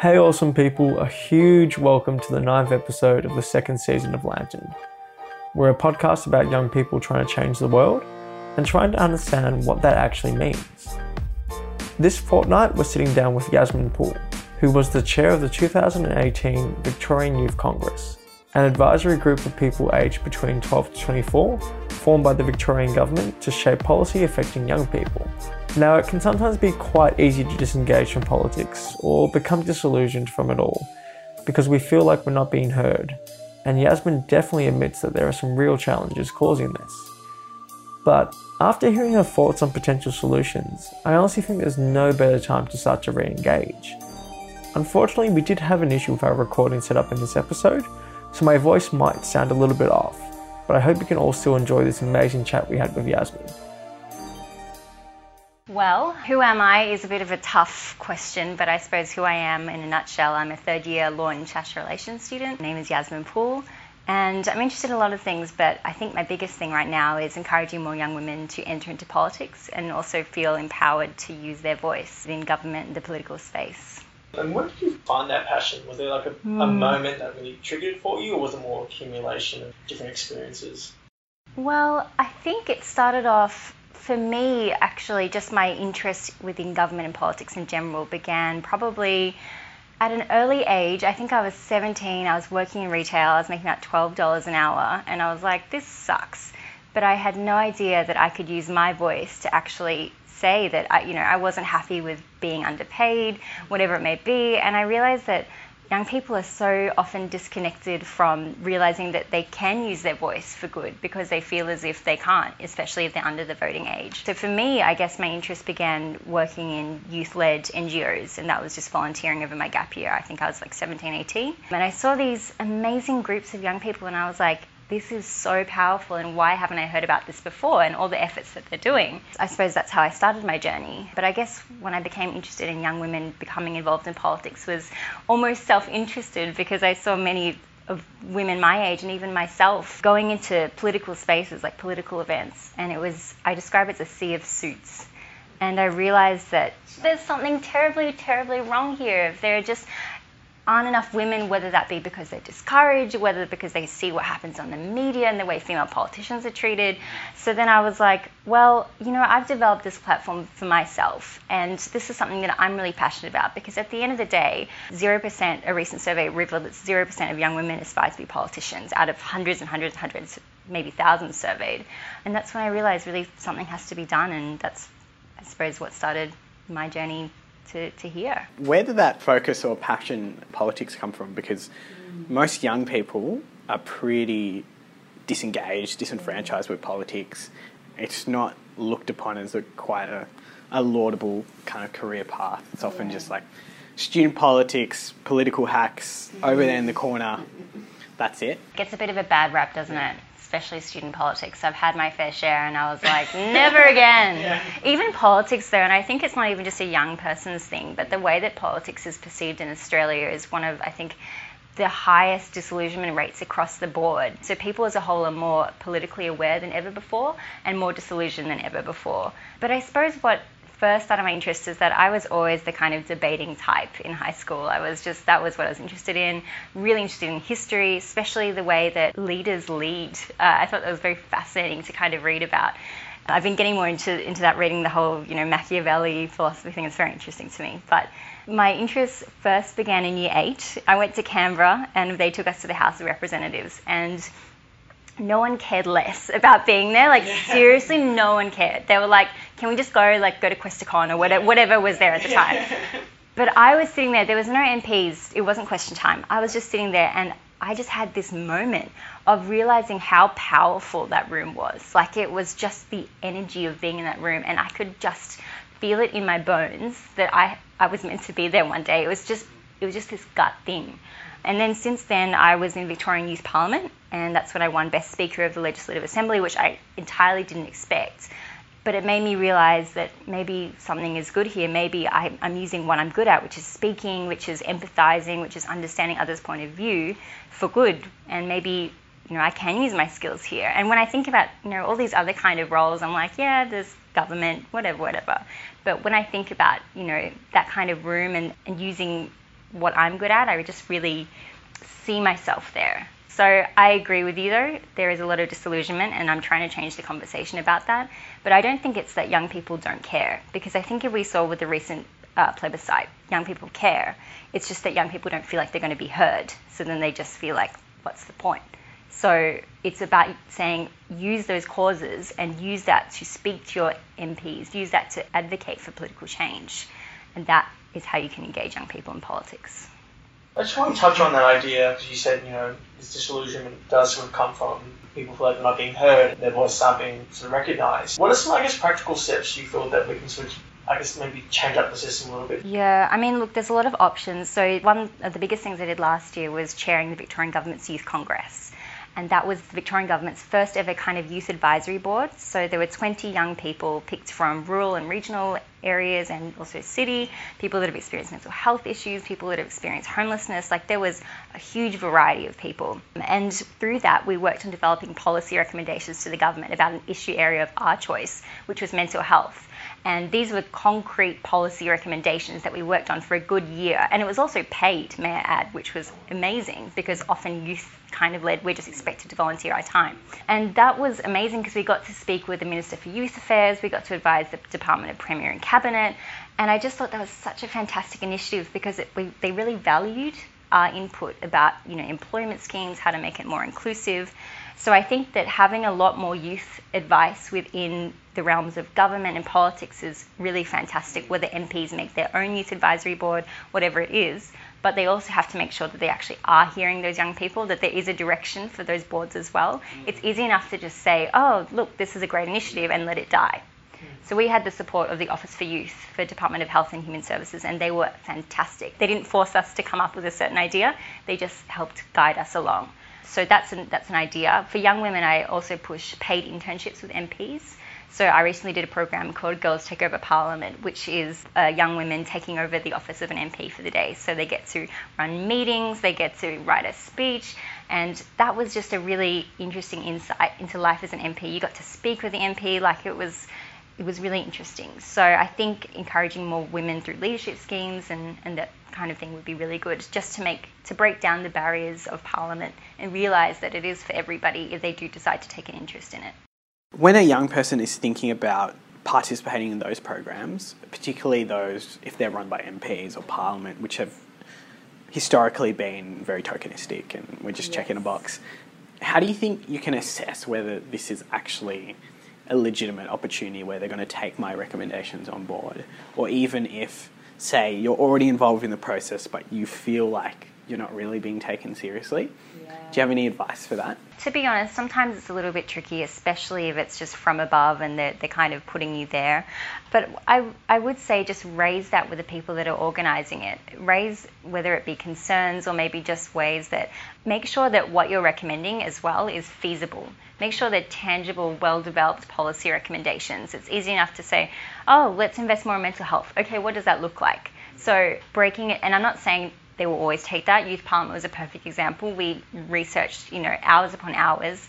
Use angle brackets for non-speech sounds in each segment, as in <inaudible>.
Hey, awesome people, a huge welcome to the ninth episode of the second season of Lantern. We're a podcast about young people trying to change the world and trying to understand what that actually means. This fortnight, we're sitting down with Yasmin Poole, who was the chair of the 2018 Victorian Youth Congress, an advisory group of people aged between 12 to 24 formed by the Victorian Government to shape policy affecting young people. Now, it can sometimes be quite easy to disengage from politics or become disillusioned from it all because we feel like we're not being heard, and Yasmin definitely admits that there are some real challenges causing this. But after hearing her thoughts on potential solutions, I honestly think there's no better time to start to re engage. Unfortunately, we did have an issue with our recording setup in this episode, so my voice might sound a little bit off, but I hope you can all still enjoy this amazing chat we had with Yasmin. Well, who am I is a bit of a tough question, but I suppose who I am in a nutshell, I'm a third year law and international relations student. My name is Yasmin Poole, and I'm interested in a lot of things, but I think my biggest thing right now is encouraging more young women to enter into politics and also feel empowered to use their voice in government and the political space. And when did you find that passion? Was there like a, mm. a hmm. moment that really triggered it for you, or was it more accumulation of different experiences? Well, I think it started off for me, actually, just my interest within government and politics in general began probably at an early age. I think I was 17, I was working in retail, I was making about $12 an hour, and I was like, this sucks. But I had no idea that I could use my voice to actually say that I, you know, I wasn't happy with being underpaid, whatever it may be, and I realized that young people are so often disconnected from realizing that they can use their voice for good because they feel as if they can't, especially if they're under the voting age. So for me, I guess my interest began working in youth led NGOs, and that was just volunteering over my gap year. I think I was like 17, 18. And I saw these amazing groups of young people, and I was like, this is so powerful and why haven't I heard about this before and all the efforts that they're doing. I suppose that's how I started my journey. But I guess when I became interested in young women becoming involved in politics was almost self-interested because I saw many of women my age and even myself going into political spaces like political events and it was I describe it as a sea of suits and I realized that there's something terribly terribly wrong here there are just aren't enough women, whether that be because they're discouraged, whether because they see what happens on the media and the way female politicians are treated. So then I was like, well, you know, I've developed this platform for myself, and this is something that I'm really passionate about because at the end of the day, 0%, a recent survey revealed that 0% of young women aspire to be politicians out of hundreds and hundreds and hundreds, maybe thousands surveyed. And that's when I realized really something has to be done, and that's, I suppose, what started my journey to, to hear. Where did that focus or passion politics come from? Because mm. most young people are pretty disengaged, disenfranchised with politics. It's not looked upon as a quite a, a laudable kind of career path. It's often yeah. just like student politics, political hacks, over there in the corner. That's it. Gets a bit of a bad rap, doesn't it? Especially student politics. I've had my fair share, and I was like, <laughs> never again. Yeah. Even politics, though, and I think it's not even just a young person's thing, but the way that politics is perceived in Australia is one of, I think, the highest disillusionment rates across the board. So people as a whole are more politically aware than ever before and more disillusioned than ever before. But I suppose what first started my interest is that I was always the kind of debating type in high school. I was just, that was what I was interested in, really interested in history, especially the way that leaders lead. Uh, I thought that was very fascinating to kind of read about. I've been getting more into, into that, reading the whole, you know, Machiavelli philosophy thing. It's very interesting to me. But my interest first began in year eight. I went to Canberra and they took us to the House of Representatives. And no one cared less <laughs> about being there. Like yeah. seriously, no one cared. They were like, "Can we just go like go to Questacon or whatever, whatever was there at the time?" <laughs> but I was sitting there. There was no MPs. It wasn't question time. I was just sitting there, and I just had this moment of realizing how powerful that room was. Like it was just the energy of being in that room, and I could just feel it in my bones that I I was meant to be there one day. It was just it was just this gut thing. And then since then, I was in Victorian Youth Parliament, and that's when I won Best Speaker of the Legislative Assembly, which I entirely didn't expect. But it made me realise that maybe something is good here. Maybe I, am using what I'm good at, which is speaking, which is empathising, which is understanding others' point of view for good. And maybe you know I can use my skills here. And when I think about you know all these other kind of roles, I'm like, yeah, there's government, whatever, whatever. But when I think about you know that kind of room and, and using what I'm good at. I would just really see myself there. So I agree with you though. There is a lot of disillusionment, and I'm trying to change the conversation about that. But I don't think it's that young people don't care, because I think if we saw with the recent uh, plebiscite, young people care. It's just that young people don't feel like they're going to be heard. So then they just feel like, what's the point? So it's about saying use those causes and use that to speak to your MPs, use that to advocate for political change. And that is how you can engage young people in politics. I just want to touch on that idea because you said, you know, this disillusionment does sort of come from people feel like they're not being heard, their voice not being sort of recognised. What are some, I guess, practical steps you feel that we can of, I guess, maybe change up the system a little bit? Yeah, I mean, look, there's a lot of options. So one of the biggest things I did last year was chairing the Victorian Government's Youth Congress and that was the Victorian Government's first ever kind of youth advisory board. So there were 20 young people picked from rural and regional areas and also city, people that have experienced mental health issues, people that have experienced homelessness. Like there was a huge variety of people. And through that, we worked on developing policy recommendations to the government about an issue area of our choice, which was mental health. And these were concrete policy recommendations that we worked on for a good year. And it was also paid, may I add, which was amazing because often youth kind of led, we're just expected to volunteer our time. And that was amazing because we got to speak with the Minister for Youth Affairs, we got to advise the Department of Premier and Cabinet. And I just thought that was such a fantastic initiative because it, we, they really valued our input about you know employment schemes, how to make it more inclusive. So I think that having a lot more youth advice within the realms of government and politics is really fantastic, whether MPs make their own youth advisory board, whatever it is. But they also have to make sure that they actually are hearing those young people, that there is a direction for those boards as well. Mm. It's easy enough to just say, oh, look, this is a great initiative and let it die. Mm. So we had the support of the Office for Youth for Department of Health and Human Services, and they were fantastic. They didn't force us to come up with a certain idea; they just helped guide us along. So that's an, that's an idea. For young women, I also push paid internships with MPs. So I recently did a program called Girls Take Over Parliament, which is uh, young women taking over the office of an MP for the day. So they get to run meetings, they get to write a speech, and that was just a really interesting insight into life as an MP. You got to speak with the MP like it was it was really interesting. So I think encouraging more women through leadership schemes and, and that kind of thing would be really good just to make to break down the barriers of parliament and realize that it is for everybody if they do decide to take an interest in it. When a young person is thinking about participating in those programs, particularly those if they're run by MPs or parliament, which have historically been very tokenistic and we're just yes. checking a box, how do you think you can assess whether this is actually a legitimate opportunity where they're going to take my recommendations on board. Or even if, say, you're already involved in the process but you feel like you're not really being taken seriously. Yeah. Do you have any advice for that? To be honest, sometimes it's a little bit tricky, especially if it's just from above and they're, they're kind of putting you there. But I, I would say just raise that with the people that are organising it. Raise whether it be concerns or maybe just ways that make sure that what you're recommending as well is feasible. Make sure they're tangible, well developed policy recommendations. It's easy enough to say, oh, let's invest more in mental health. Okay, what does that look like? So breaking it, and I'm not saying they will always take that. Youth Parliament was a perfect example. We researched, you know, hours upon hours.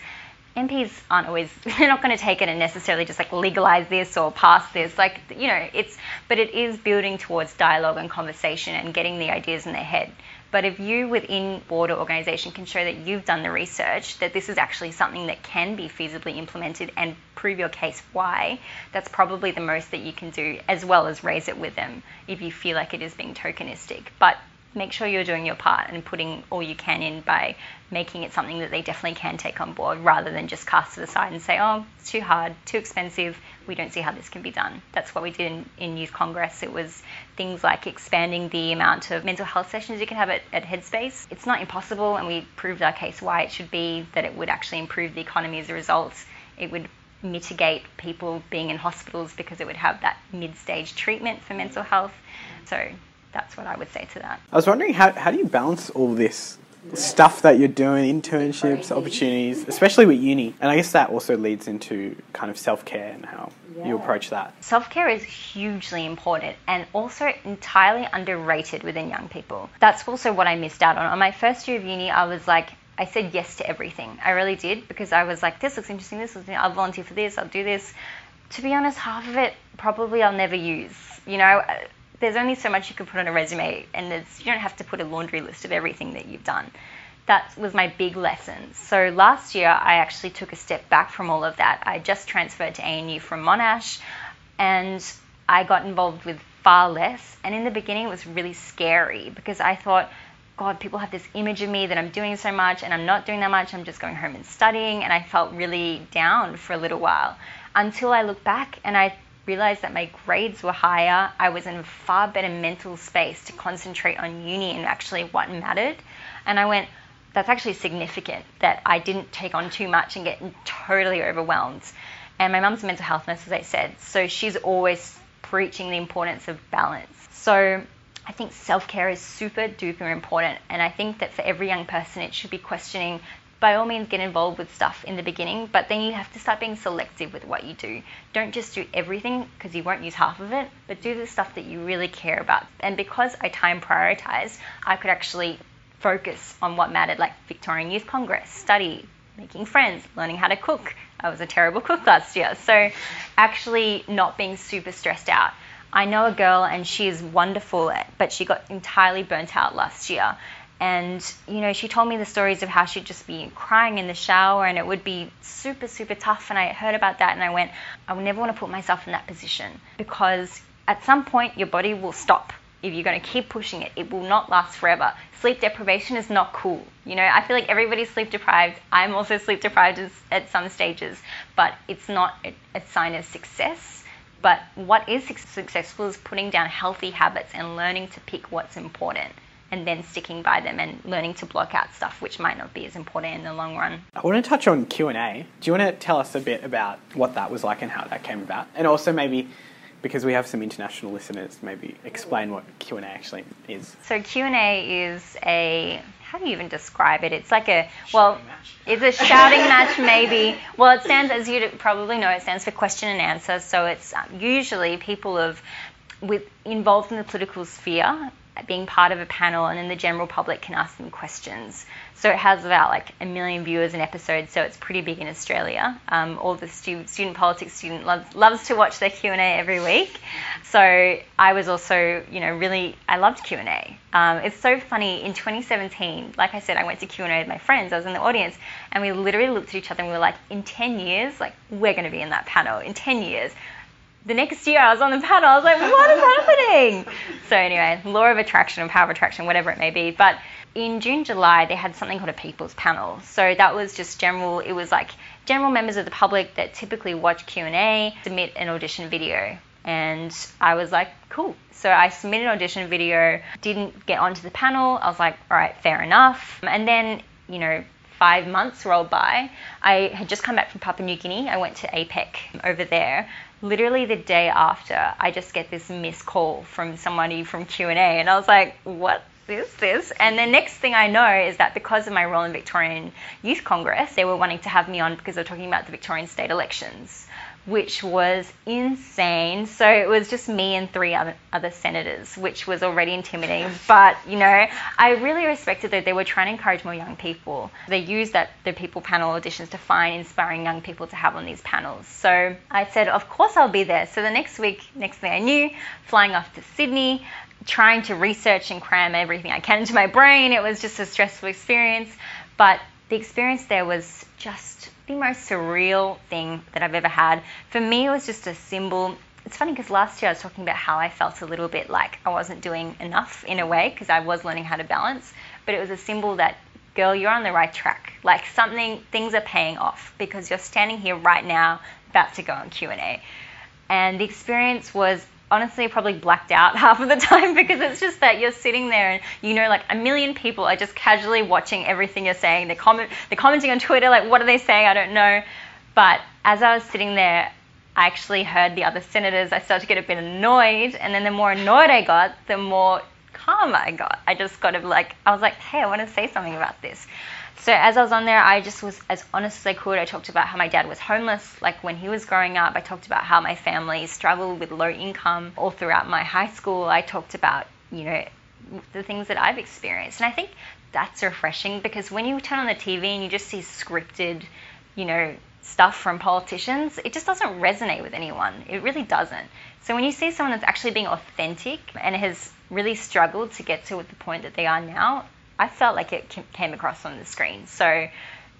MPs aren't always, <laughs> they're not going to take it and necessarily just like legalize this or pass this. Like, you know, it's, but it is building towards dialogue and conversation and getting the ideas in their head. But if you within board or organisation can show that you've done the research, that this is actually something that can be feasibly implemented and prove your case why, that's probably the most that you can do, as well as raise it with them if you feel like it is being tokenistic. But make sure you're doing your part and putting all you can in by making it something that they definitely can take on board rather than just cast it aside and say, oh, it's too hard, too expensive, we don't see how this can be done. That's what we did in, in Youth Congress. It was things like expanding the amount of mental health sessions you can have at, at Headspace. It's not impossible, and we proved our case why it should be that it would actually improve the economy as a result. It would mitigate people being in hospitals because it would have that mid stage treatment for mental health. So that's what I would say to that. I was wondering how, how do you balance all this stuff that you're doing, internships, opportunities, especially with uni? And I guess that also leads into kind of self care and how yeah. you approach that. Self care is hugely important and also entirely underrated within young people. That's also what I missed out on. On my first year of uni, I was like, I said yes to everything. I really did because I was like, this looks interesting, this looks I'll volunteer for this, I'll do this. To be honest, half of it probably I'll never use. You know, there's only so much you can put on a resume, and you don't have to put a laundry list of everything that you've done. That was my big lesson. So last year, I actually took a step back from all of that. I just transferred to ANU from Monash, and I got involved with far less. And in the beginning, it was really scary because I thought, God, people have this image of me that I'm doing so much and I'm not doing that much. I'm just going home and studying. And I felt really down for a little while until I looked back and I realized that my grades were higher. I was in a far better mental space to concentrate on uni and actually what mattered. And I went, that's actually significant that I didn't take on too much and get totally overwhelmed. And my mum's a mental health nurse, as I said, so she's always preaching the importance of balance. So I think self care is super duper important. And I think that for every young person, it should be questioning by all means get involved with stuff in the beginning, but then you have to start being selective with what you do. Don't just do everything because you won't use half of it, but do the stuff that you really care about. And because I time prioritized, I could actually focus on what mattered, like Victorian Youth Congress, study, making friends, learning how to cook. I was a terrible cook last year. So actually not being super stressed out. I know a girl and she is wonderful, but she got entirely burnt out last year. And, you know, she told me the stories of how she'd just be crying in the shower and it would be super, super tough. And I heard about that and I went, I would never want to put myself in that position because at some point your body will stop. If you're going to keep pushing it, it will not last forever. Sleep deprivation is not cool. You know, I feel like everybody's sleep deprived. I'm also <laughs> sleep deprived at some stages, but it's not a sign of success. But what is successful is putting down healthy habits and learning to pick what's important and then sticking by them and learning to block out stuff which might not be as important in the long run. I want to touch on Q&A. Do you want to tell us a bit about what that was like and how that came about? And also maybe because we have some international listeners, maybe explain what Q&A actually is. So Q&A is a how do you even describe it? It's like a well, it's a shouting match maybe. Well, it stands as you probably know, it stands for question and answer. So it's um, usually people of with involved in the political sphere being part of a panel, and then the general public can ask them questions. So it has about like a million viewers an episode, so it's pretty big in Australia. Um, all the stu- student politics student loves, loves to watch their Q and A every week. So I was also, you know, really I loved Q and A. Um, it's so funny. In 2017, like I said, I went to Q and A with my friends. I was in the audience, and we literally looked at each other and we were like, in 10 years, like we're going to be in that panel. In 10 years, the next year I was on the panel. I was like, what is happening? <laughs> So anyway, law of attraction or power of attraction, whatever it may be. But in June, July, they had something called a people's panel. So that was just general. It was like general members of the public that typically watch Q and A submit an audition video. And I was like, cool. So I submitted an audition video, didn't get onto the panel. I was like, all right, fair enough. And then, you know, five months rolled by. I had just come back from Papua New Guinea. I went to APEC over there literally the day after, I just get this missed call from somebody from Q&A and I was like, what is this? And the next thing I know is that because of my role in Victorian Youth Congress, they were wanting to have me on because they're talking about the Victorian state elections which was insane. So it was just me and three other, other senators, which was already intimidating. <laughs> But, you know, I really respected that they were trying to encourage more young people. They used that the people panel auditions to find inspiring young people to have on these panels. So I said, of course I'll be there. So the next week, next thing I knew, flying off to Sydney, trying to research and cram everything I can into my brain. It was just a stressful experience. But the experience there was just the most surreal thing that I've ever had. For me, it was just a symbol. It's funny because last year I was talking about how I felt a little bit like I wasn't doing enough in a way because I was learning how to balance, but it was a symbol that girl, you're on the right track. Like something, things are paying off because you're standing here right now about to go on Q&A. And the experience was honestly probably blacked out <laughs> half of the time because it's just that you're sitting there and you know like a million people are just casually watching everything you're saying. They're comment they're commenting on Twitter like what are they saying? I don't know. But as I was sitting there, I actually heard the other senators. I started to get a bit annoyed, and then the more annoyed I got, the more calm I got. I just got to like I was like, hey, I want to say something about this. So as I was on there, I just was as honest as I could. I talked about how my dad was homeless, like when he was growing up. I talked about how my family struggled with low income all throughout my high school. I talked about, you know, the things that I've experienced. And I think that's refreshing because when you turn on the TV and you just see scripted, you know, stuff from politicians, it just doesn't resonate with anyone. It really doesn't. So when you see someone that's actually being authentic and has really struggled to get to the point that they are now, I felt like it came across on the screen. So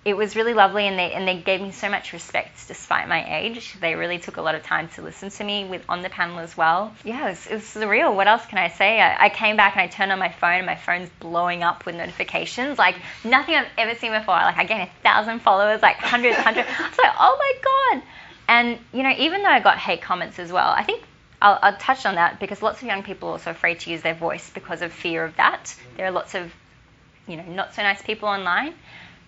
it was really lovely and they and they gave me so much respect despite my age. They really took a lot of time to listen to me with on the panel as well. Yeah, it was, it was surreal. What else can I say? I, I, came back and I turned on my phone and my phone's blowing up with notifications like nothing I've ever seen before. Like I gained a thousand followers, like hundreds, hundreds. I was like, oh my god. And you know, even though I got hate comments as well, I think I'll, I'll touch on that because lots of young people are also afraid to use their voice because of fear of that. There are lots of you know not so nice people online.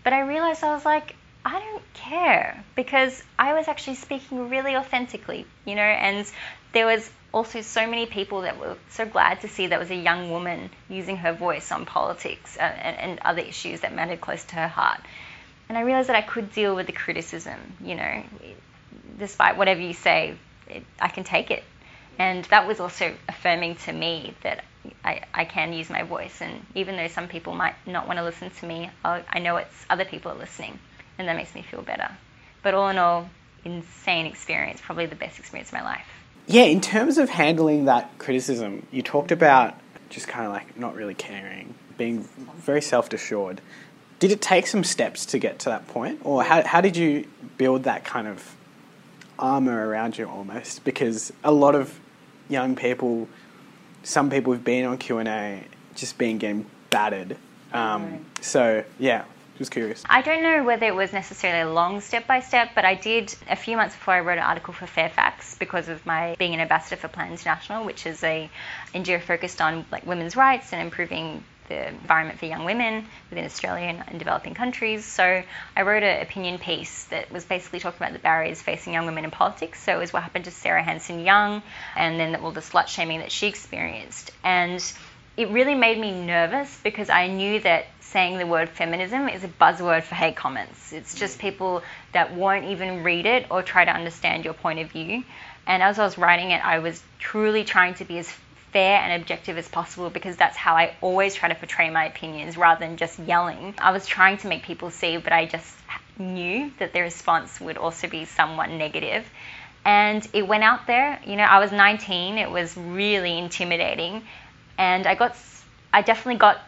But I realized I was like, I don't care because I was actually speaking really authentically, you know, and there was also so many people that were so glad to see that was a young woman using her voice on politics uh, and, and, other issues that mattered close to her heart. And I realized that I could deal with the criticism, you know, despite whatever you say, it, I can take it. And that was also affirming to me that I, I can use my voice. And even though some people might not want to listen to me, I'll, I know it's other people are listening, and that makes me feel better. But all in all, insane experience, probably the best experience of my life. Yeah, in terms of handling that criticism, you talked about just kind of like not really caring, being very self assured. Did it take some steps to get to that point, or how, how did you build that kind of armor around you almost? Because a lot of young people some people who've been on Q and A just being getting battered. Um, so yeah, just curious. I don't know whether it was necessarily a long step by step, but I did a few months before I wrote an article for Fairfax because of my being an ambassador for Plan International, which is a NGO focused on like women's rights and improving the environment for young women within Australia and developing countries. So I wrote an opinion piece that was basically talking about the barriers facing young women in politics. So it was what happened to Sarah Hanson Young and then all the slut shaming that she experienced. And it really made me nervous because I knew that saying the word feminism is a buzzword for hate comments. It's just mm. people that won't even read it or try to understand your point of view. And as I was writing it, I was truly trying to be as fair and objective as possible because that's how I always try to portray my opinions rather than just yelling. I was trying to make people see, but I just knew that the response would also be somewhat negative. And it went out there, you know, I was 19, it was really intimidating. And I got, I definitely got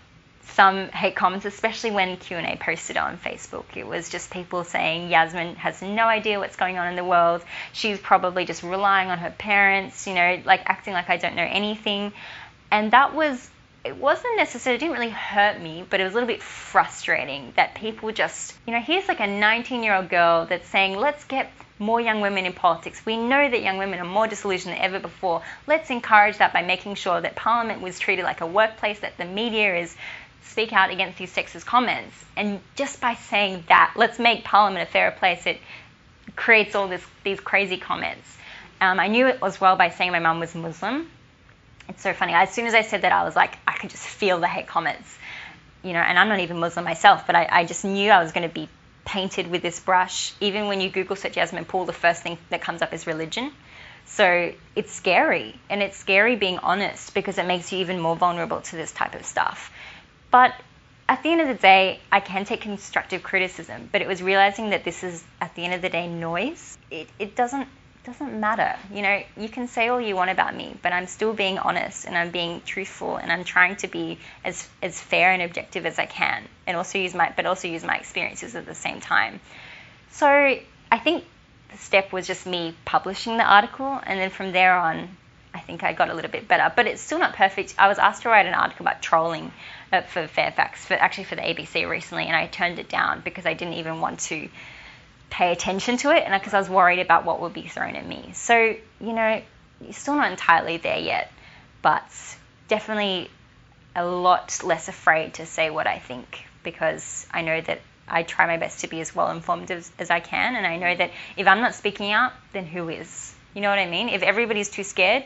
some hate comments, especially when Q&A posted on Facebook. It was just people saying Yasmin has no idea what's going on in the world. She's probably just relying on her parents, you know, like acting like I don't know anything. And that was it wasn't necessarily, it didn't really hurt me, but it was a little bit frustrating that people just, you know, here's like a 19 year old girl that's saying, let's get more young women in politics. We know that young women are more disillusioned than ever before. Let's encourage that by making sure that Parliament was treated like a workplace, that the media is speak out against these sexist comments. And just by saying that, let's make Parliament a fairer place, it creates all this, these crazy comments. Um, I knew it as well by saying my mum was Muslim. It's so funny. As soon as I said that, I was like, I could just feel the hate comments. You know, and I'm not even Muslim myself, but I, I just knew I was going to be painted with this brush. Even when you Google search Yasmin Poole, the first thing that comes up is religion. So it's scary, and it's scary being honest because it makes you even more vulnerable to this type of stuff. But at the end of the day, I can take constructive criticism, but it was realizing that this is, at the end of the day, noise. It, it doesn't doesn't matter. You know, you can say all you want about me, but I'm still being honest and I'm being truthful and I'm trying to be as as fair and objective as I can, and also use my but also use my experiences at the same time. So I think the step was just me publishing the article, and then from there on, I think I got a little bit better. But it's still not perfect. I was asked to write an article about trolling uh, for Fairfax, for actually for the ABC recently, and I turned it down because I didn't even want to pay attention to it, and because I was worried about what would be thrown at me. So you know, you're still not entirely there yet, but definitely a lot less afraid to say what I think because I know that I try my best to be as well informed as, as I can, and I know that if I'm not speaking out, then who is? You know what I mean? If everybody's too scared,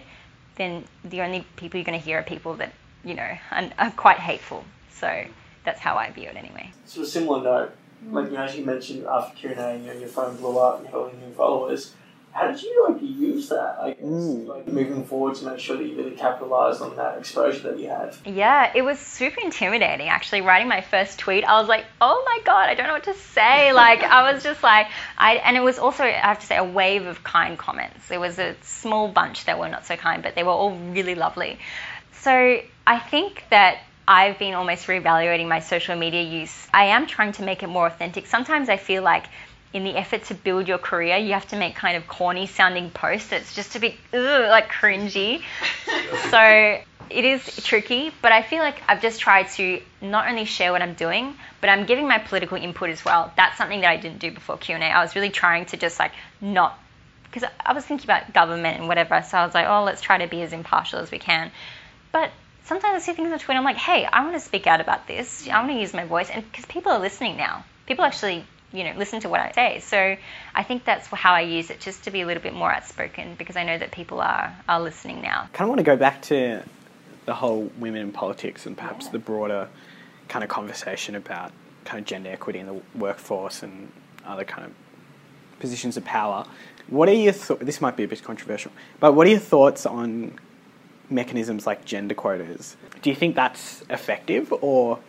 then the only people you're going to hear are people that you know, and are quite hateful. So that's how I view it anyway. So a similar note, like you know, as you mentioned after Q and A, you know, your phone blew up, you had all new followers. How did you like use that? I guess Mm. like moving forward to make sure that you really capitalized on that exposure that you had. Yeah, it was super intimidating actually. Writing my first tweet, I was like, oh my god, I don't know what to say. <laughs> Like, I was just like, I, and it was also, I have to say, a wave of kind comments. There was a small bunch that were not so kind, but they were all really lovely. So I think that I've been almost reevaluating my social media use. I am trying to make it more authentic. Sometimes I feel like in the effort to build your career, you have to make kind of corny sounding posts It's just a bit ugh, like cringy. <laughs> So it is tricky, but I feel like I've just tried to not only share what I'm doing, but I'm giving my political input as well. That's something that I didn't do before Q&A. I was really trying to just like not because I was thinking about government and whatever, so I was like, oh, let's try to be as impartial as we can. But sometimes I see things on Twitter, I'm like, hey, I want to speak out about this. I want to use my voice, and because people are listening now, people actually, you know, listen to what I say. So I think that's how I use it, just to be a little bit more outspoken, because I know that people are are listening now. I kind of want to go back to the whole women in politics and perhaps the broader kind of conversation about kind of gender equity in the workforce and other kind of positions of power. What are your thoughts? This might be a bit controversial, but what are your thoughts on mechanisms like gender quotas? Do you think that's effective, or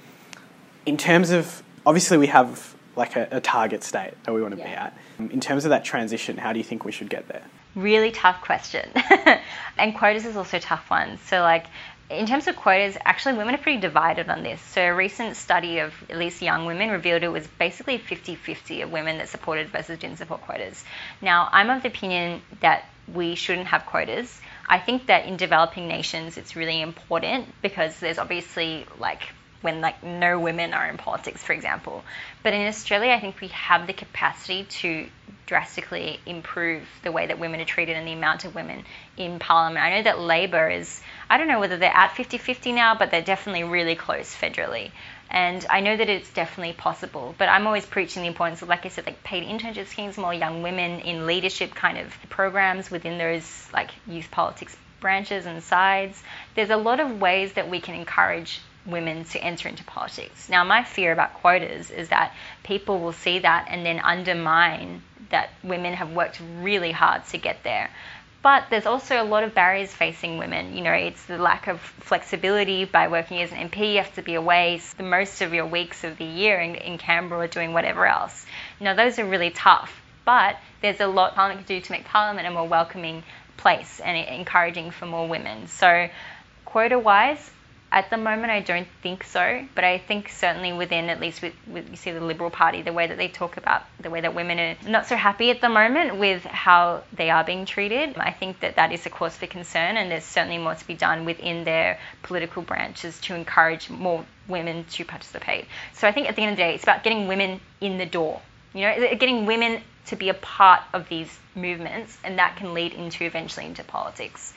in terms of obviously we have like a, a target state that we want to be at. Um, in terms of that transition, how do you think we should get there? Really tough question. <laughs> and quotas is also a tough one. So, like, in terms of quotas, actually, women are pretty divided on this. So, a recent study of at least young women revealed it was basically 50 50 of women that supported versus didn't support quotas. Now, I'm of the opinion that we shouldn't have quotas. I think that in developing nations, it's really important because there's obviously like when like no women are in politics, for example. But in Australia, I think we have the capacity to drastically improve the way that women are treated and the amount of women in parliament. I know that Labor is, I don't know whether they're at 50 50 now, but they're definitely really close federally. And I know that it's definitely possible, but I'm always preaching the importance of, like I said, like paid internship schemes, more young women in leadership kind of programs within those like youth politics branches and sides. There's a lot of ways that we can encourage women to enter into politics. Now, my fear about quotas is that people will see that and then undermine that women have worked really hard to get there. But there's also a lot of barriers facing women. You know, it's the lack of flexibility by working as an MP. You have to be away the most of your weeks of the year in, in Canberra or doing whatever else. Now, those are really tough. But there's a lot Parliament can do to make Parliament a more welcoming place and encouraging for more women. So, quota wise, at the moment, I don't think so, but I think certainly within, at least with, with you see the Liberal Party, the way that they talk about the way that women are not so happy at the moment with how they are being treated, I think that that is a cause for concern, and there's certainly more to be done within their political branches to encourage more women to participate. So I think at the end of the day, it's about getting women in the door. You know, getting women to be a part of these movements, and that can lead into eventually into politics.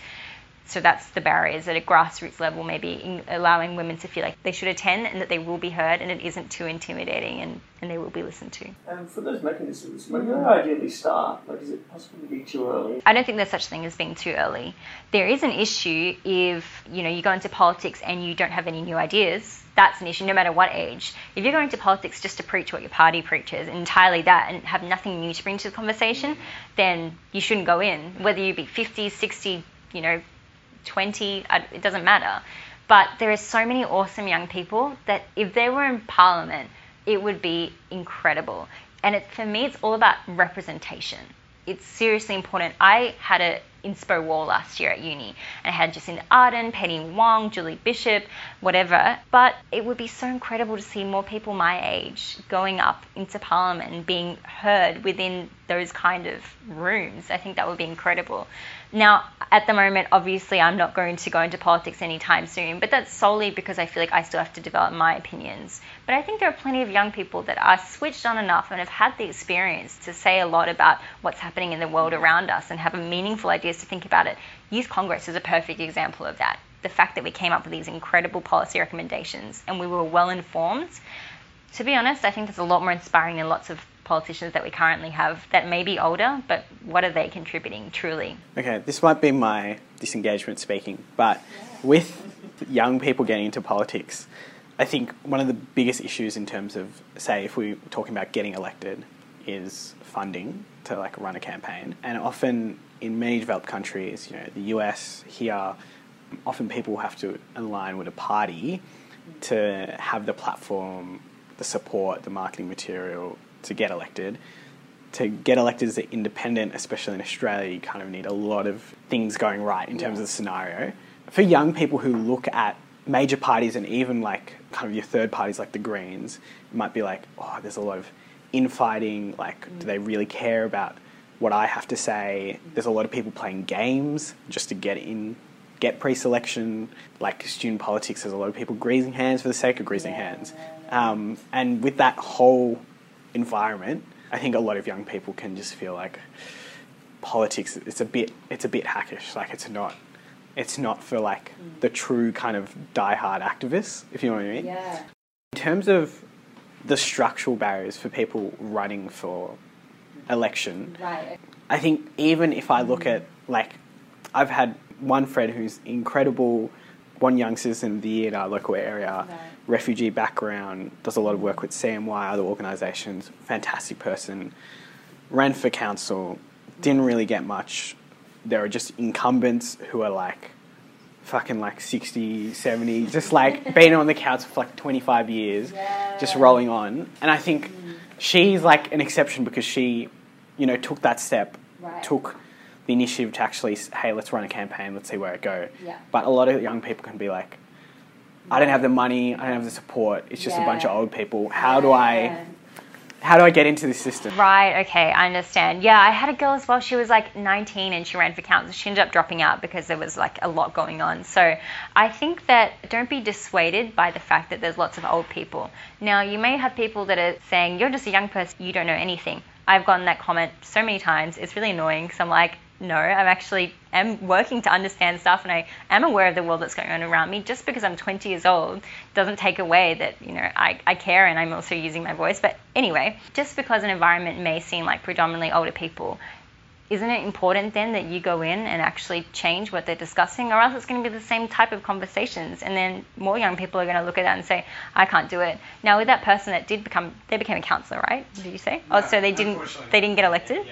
So that's the barriers at a grassroots level, maybe in allowing women to feel like they should attend and that they will be heard and it isn't too intimidating and, and they will be listened to. And for those mechanisms, when do they ideally start? Like, is it possible to be too early? I don't think there's such thing as being too early. There is an issue if you know you go into politics and you don't have any new ideas. That's an issue no matter what age. If you're going to politics just to preach what your party preaches, entirely that, and have nothing new to bring to the conversation, then you shouldn't go in. Whether you be 50, 60, you know, 20, it doesn't matter. But there are so many awesome young people that if they were in parliament, it would be incredible. And it, for me, it's all about representation. It's seriously important. I had an inspo wall last year at uni, and I had Jacinda Ardern, Penny Wong, Julie Bishop, whatever. But it would be so incredible to see more people my age going up into parliament and being heard within those kind of rooms. I think that would be incredible. Now, at the moment, obviously, I'm not going to go into politics anytime soon, but that's solely because I feel like I still have to develop my opinions. But I think there are plenty of young people that are switched on enough and have had the experience to say a lot about what's happening in the world around us and have meaningful ideas to think about it. Youth Congress is a perfect example of that. The fact that we came up with these incredible policy recommendations and we were well informed. To be honest, I think that's a lot more inspiring than lots of politicians that we currently have that may be older, but what are they contributing truly? Okay, this might be my disengagement speaking, but with young people getting into politics, I think one of the biggest issues in terms of, say, if we're talking about getting elected, is funding to like run a campaign, and often in many developed countries, you know, the US here, often people have to align with a party to have the platform, the support, the marketing material to get elected. To get elected as an independent, especially in Australia, you kind of need a lot of things going right in terms of the scenario. For young people who look at major parties and even like kind of your third parties like the Greens, it might be like, oh, there's a lot of infighting. Like, do they really care about what I have to say? There's a lot of people playing games just to get in, get pre-selection. Like student politics, there's a lot of people greasing hands for the sake of greasing hands. Um, and with that whole environment, I think a lot of young people can just feel like politics. It's a bit, it's a bit hackish. Like it's not it's not for like the true kind of die-hard activists, if you know what I mean. Yeah. In terms of the structural barriers for people running for election, Right. I think even if I look at like, I've had one friend who's incredible, one young citizen of the year in our local area, Right. refugee background, does a lot of work with CMY, other organisations, fantastic person, ran for council, didn't really get much. There are just incumbents who are like, fucking like 60, 70, just like <laughs> been on the council for like 25 years, just rolling on. And I think mm. she's like an exception because she, you know, took that step, Right. took the initiative to actually, hey, let's run a campaign, let's see where it go. Yeah. But a lot of young people can be like, I don't have the money, I don't have the support. It's just a bunch of old people. How do I, how do I get into this system? Right, okay, I understand. Yeah, I had a girl as well. She was like 19 and she ran for council. She ended up dropping out because there was like a lot going on. So I think that don't be dissuaded by the fact that there's lots of old people. Now, you may have people that are saying, you're just a young person, you don't know anything. I've gotten that comment so many times. It's really annoying. So I'm like, no, I'm actually am working to understand stuff and I am aware of the world that's going on around me. Just because I'm 20 years old doesn't take away that, you know, I, I care and I'm also using my voice. But anyway, just because an environment may seem like predominantly older people, isn't it important then that you go in and actually change what they're discussing? Or else it's going to be the same type of conversations and then more young people are going to look at that and say i can't do it. Now with that person that did become they became a counsellor right? Did you say? Oh so they didn't they didn't get elected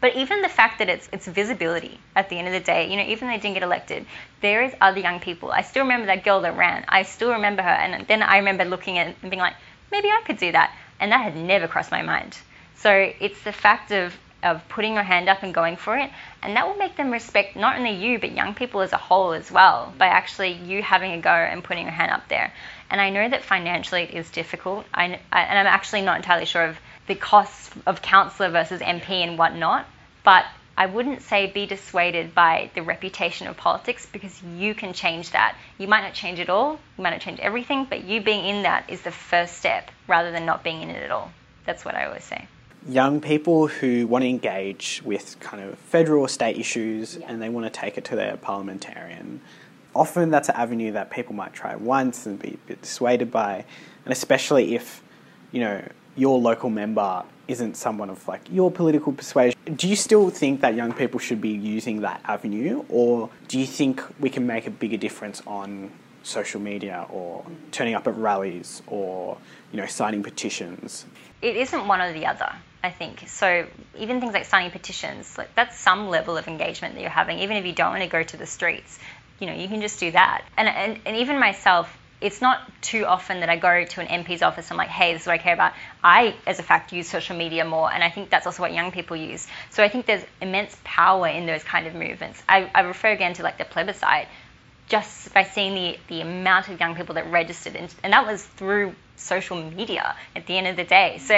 but even the fact that it's it's visibility at the end of the day, you know, even though they didn't get elected, there is other young people. I still remember that girl that ran. I still remember her, and then I remember looking at and being like, maybe I could do that, and that had never crossed my mind. So it's the fact of of putting your hand up and going for it, and that will make them respect not only you but young people as a whole as well by actually you having a go and putting your hand up there. And I know that financially it is difficult, I, I, and I'm actually not entirely sure of the costs of councillor versus MP and whatnot, but I wouldn't say be dissuaded by the reputation of politics because you can change that. You might not change it all, you might not change everything, but you being in that is the first step rather than not being in it at all. That's what I always say. young people who want to engage with kind of federal or state issues and they want to take it to their parliamentarian. Often that's an avenue that people might try once and be a bit dissuaded by, and especially if, you know, your local member isn't someone of like your political persuasion. Do you still think that young people should be using that avenue, or do you think we can make a bigger difference on social media or turning up at rallies or you know signing petitions? it isn't one or the other. I think so. Even things like signing petitions, like that's some level of engagement that you're having. Even if you don't want to go to the streets, you know, you can just do that. And and, and even myself, it's not too often that I go to an MP's office and I'm like, hey, this is what I care about. I, as a fact, use social media more, and I think that's also what young people use. So I think there's immense power in those kind of movements. I, I refer again to like the plebiscite just by seeing the, the amount of young people that registered, and, and that was through social media at the end of the day. So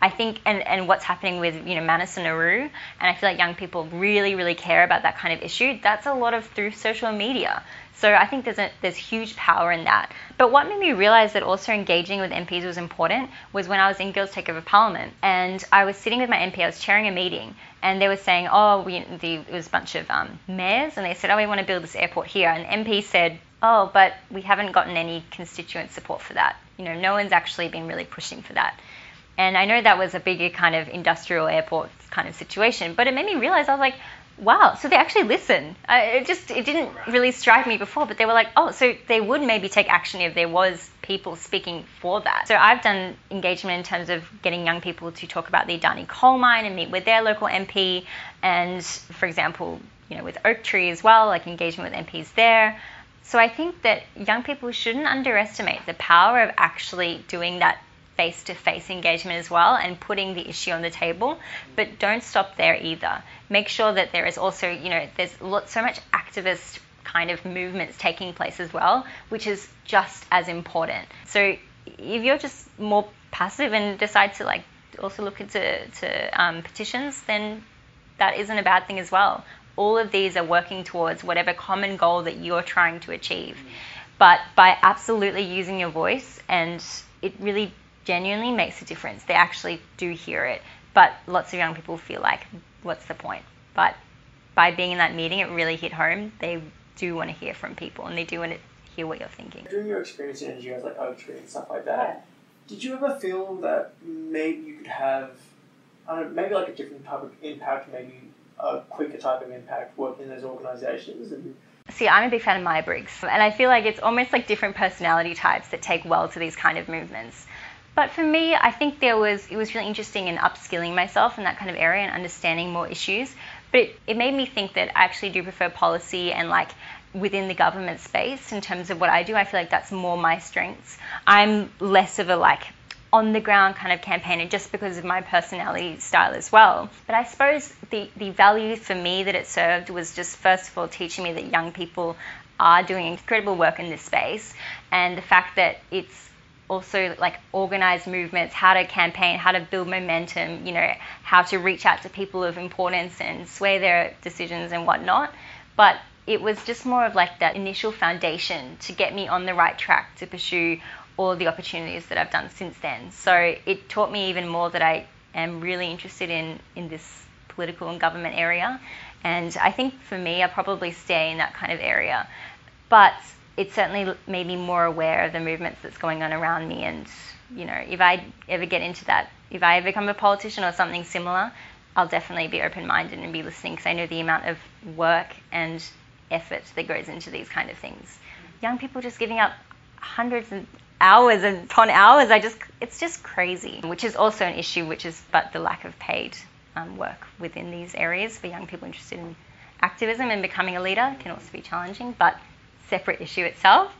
I think, and, and what's happening with, you know, Manus and Nauru, and I feel like young people really, really care about that kind of issue, that's a lot of through social media. So I think there's a, there's huge power in that. But what made me realize that also engaging with MPs was important was when I was in Girls Take Over Parliament and I was sitting with my MP, I was chairing a meeting, and they were saying, oh, we, the, it was a bunch of um, mayors, and they said, oh, we want to build this airport here. And MP said, oh, but we haven't gotten any constituent support for that. You know, no one's actually been really pushing for that. And I know that was a bigger kind of industrial airport kind of situation, but it made me realize I was like, wow, so they actually listen. Uh, it just it didn't really strike me before, but they were like, oh, so they would maybe take action if there was people speaking for that. So I've done engagement in terms of getting young people to talk about the Adani coal mine and meet with their local MP, and for example, you know, with Oaktree as well, like engagement with MPs there. So I think that young people shouldn't underestimate the power of actually doing that face to face engagement as well and putting the issue on the table. But don't stop there either. Make sure that there is also, you know, there's lot, so much activist kind of movements taking place as well, which is just as important. So if you're just more passive and decide to like also look into to, um, petitions, then that isn't a bad thing as well. All of these are working towards whatever common goal that you're trying to achieve. But by absolutely using your voice, and it really genuinely makes a difference. They actually do hear it. But lots of young people feel like, what's the point? But by being in that meeting, it really hit home. They do want to hear from people and they do want to hear what you're thinking. During your experience in NGOs like Oaktree and stuff like that, did you ever feel that maybe you could have, I don't know, maybe like a different type of impact, maybe a quicker type of impact working in those organisations? And See, I'm a big fan of Myers Briggs, and I feel like it's almost like different personality types that take well to these kind of movements. But for me, I think there was it was really interesting in upskilling myself in that kind of area and understanding more issues. But it, it made me think that I actually do prefer policy and like within the government space in terms of what I do. I feel like that's more my strengths. I'm less of a like on the ground kind of campaigner just because of my personality style as well. But I suppose the, the value for me that it served was just first of all teaching me that young people are doing incredible work in this space and the fact that it's also like organized movements, how to campaign, how to build momentum, you know, how to reach out to people of importance and sway their decisions and whatnot. But it was just more of like that initial foundation to get me on the right track to pursue all the opportunities that I've done since then. So it taught me even more that I am really interested in in this political and government area. And I think for me, I probably stay in that kind of area. But it certainly made me more aware of the movements that's going on around me. And, you know, if I ever get into that, if I ever become a politician or something similar, I'll definitely be open minded and be listening because I know the amount of work and effort that goes into these kind of things. Young people just giving up hundreds and hours and upon hours, I just, it's just crazy, which is also an issue, which is but the lack of paid um, work within these areas for young people interested in activism and becoming a leader can also be challenging. But separate issue itself.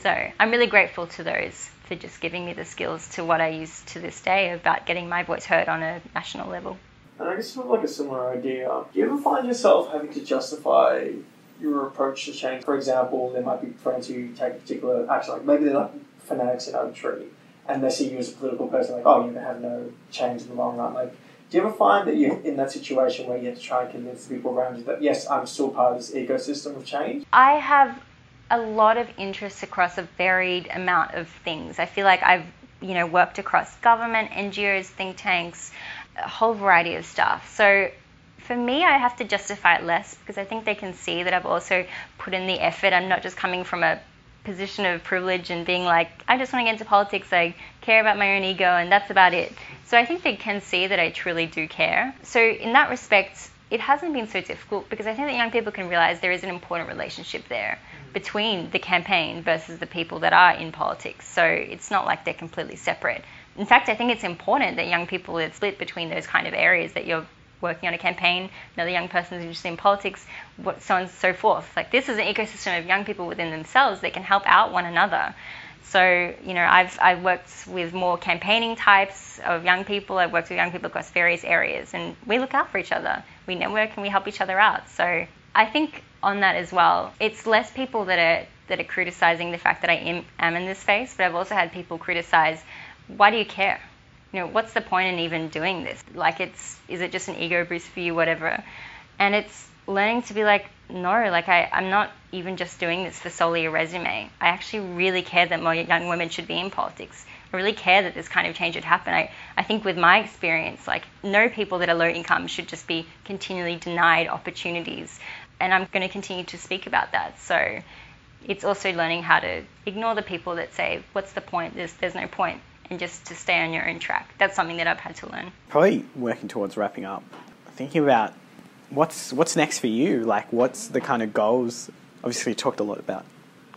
So I'm really grateful to those for just giving me the skills to what I use to this day about getting my voice heard on a national level. And I guess sort of like a similar idea. Do you ever find yourself having to justify your approach to change? For example, there might be friends who take a particular action, like maybe they're like fanatics in Oaktree, and they see you as a political person, like, oh, you're gonna have no change in the long run. Like, do you ever find that you're in that situation where you have to try and convince the people around you that yes, I'm still part of this ecosystem of change? I have a lot of interests across a varied amount of things. I feel like I've you know worked across government, NGOs, think tanks, a whole variety of stuff. So for me, I have to justify it less because I think they can see that I've also put in the effort. I'm not just coming from a position of privilege and being like, I just want to get into politics, I care about my own ego, and that's about it. So I think they can see that I truly do care. So in that respect, it hasn't been so difficult because I think that young people can realize there is an important relationship there between the campaign versus the people that are in politics. So it's not like they're completely separate. In fact, I think it's important that young people are split between those kind of areas that you're working on a campaign, another young person is interested in politics, what, so on and so forth. Like this is an ecosystem of young people within themselves that can help out one another. So, you know, I've, I've worked with more campaigning types of young people. I've worked with young people across various areas, and we look out for each other. We network and we help each other out. So I think on that as well, it's less people that are that are criticizing the fact that I am, am in this space, but I've also had people criticize, why do you care? You know, what's the point in even doing this? Like, it's is it just an ego boost for you, whatever? And it's learning to be like, no, like I, I'm not even just doing this for solely a resume. I actually really care that more young women should be in politics. I really care that this kind of change would happen. I, I think with my experience, like no people that are low income should just be continually denied opportunities. And I'm going to continue to speak about that. So it's also learning how to ignore the people that say, what's the point? There's, there's no point. And just to stay on your own track. That's something that I've had to learn. Probably working towards wrapping up, thinking about what's what's next for you? Like, what's the kind of goals? Obviously, you talked a lot about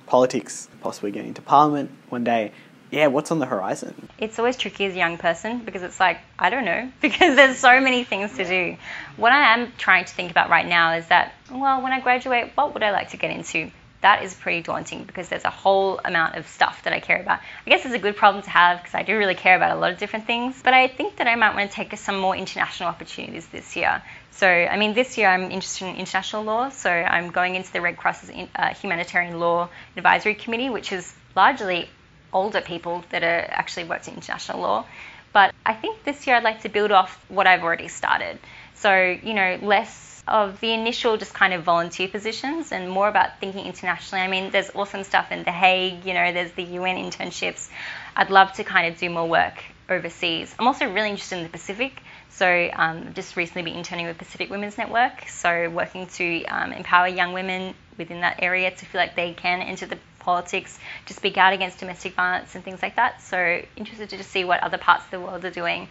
politics, possibly getting into parliament one day. Yeah, what's on the horizon? It's always tricky as a young person because it's like, I don't know, <laughs> because there's so many things to do. What I am trying to think about right now is that, well, when I graduate, what would I like to get into? That is pretty daunting because there's a whole amount of stuff that I care about. I guess it's a good problem to have because I do really care about a lot of different things. But I think that I might want to take some more international opportunities this year. So, I mean, this year I'm interested in international law. So, I'm going into the Red Cross's uh, Humanitarian Law Advisory Committee, which is largely older people that are actually worked in international law. But I think this year I'd like to build off what I've already started. So, you know, less of the initial just kind of volunteer positions and more about thinking internationally. I mean, there's awesome stuff in The Hague, you know, there's the UN internships. I'd love to kind of do more work overseas. I'm also really interested in the Pacific. So, um, just recently been interning with Pacific Women's Network. So, working to um, empower young women within that area to feel like they can enter the politics, to speak out against domestic violence and things like that. So, interested to just see what other parts of the world are doing.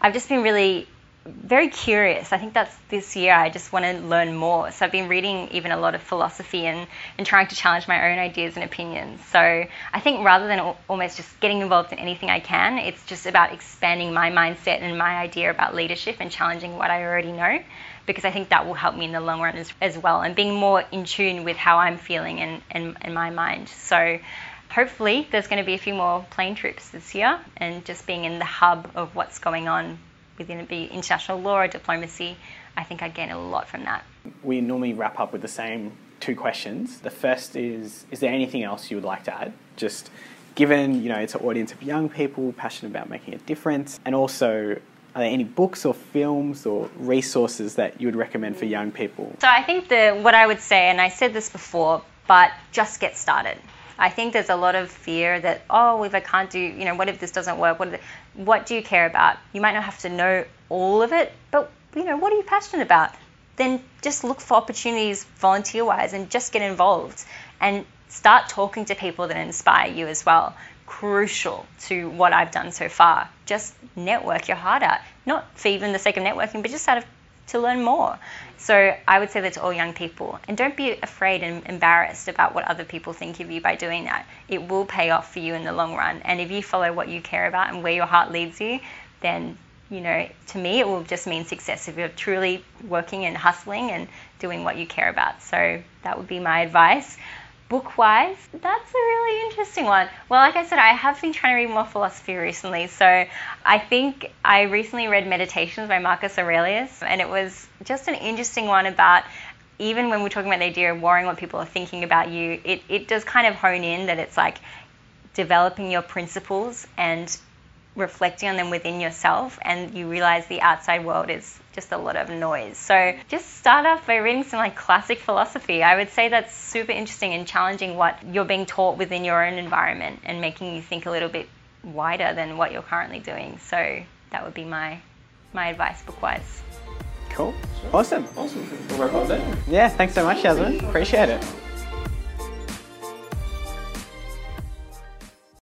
I've just been really very curious. I think that's this year. I just want to learn more. So I've been reading even a lot of philosophy and, and trying to challenge my own ideas and opinions. So I think rather than almost just getting involved in anything I can, it's just about expanding my mindset and my idea about leadership and challenging what I already know. Because I think that will help me in the long run as, as well and being more in tune with how I'm feeling and, and, and my mind. So hopefully there's going to be a few more plane trips this year and just being in the hub of what's going on within it be international law or diplomacy, I think I'd gain a lot from that. We normally wrap up with the same two questions. The first is Is there anything else you would like to add? Just given you know it's an audience of young people passionate about making a difference, and also are there any books or films or resources that you would recommend for young people? So I think the what I would say, and I said this before, but just get started. I think there's a lot of fear that oh, if I can't do, you know, what if this doesn't work? What, what do you care about? You might not have to know all of it, but you know, what are you passionate about? Then just look for opportunities volunteer wise and just get involved and start talking to people that inspire you as well. Crucial to what I've done so far. Just network your heart out. Not for even the sake of networking, but just out of to learn more. So I would say that to all young people. And don't be afraid and embarrassed about what other people think of you by doing that. It will pay off for you in the long run. And if you follow what you care about and where your heart leads you, then you know, to me, it will just mean success if you're truly working and hustling and doing what you care about. So that would be my advice. Book wise, that's a really interesting one. Well, like I said, I have been trying to read more philosophy recently. So I think I recently read Meditations by Marcus Aurelius, and it was just an interesting one about even when we're talking about the idea of worrying what people are thinking about you, it, it does kind of hone in that it's like developing your principles and reflecting on them within yourself and you realize the outside world is just a lot of noise. So just start off by reading some like classic philosophy. I would say that's super interesting and challenging what you're being taught within your own environment and making you think a little bit wider than what you're currently doing. So that would be my my advice book wise. Cool. Awesome. Awesome. We'll wrap up there. Yeah, thanks so much, Yasmin. Appreciate it.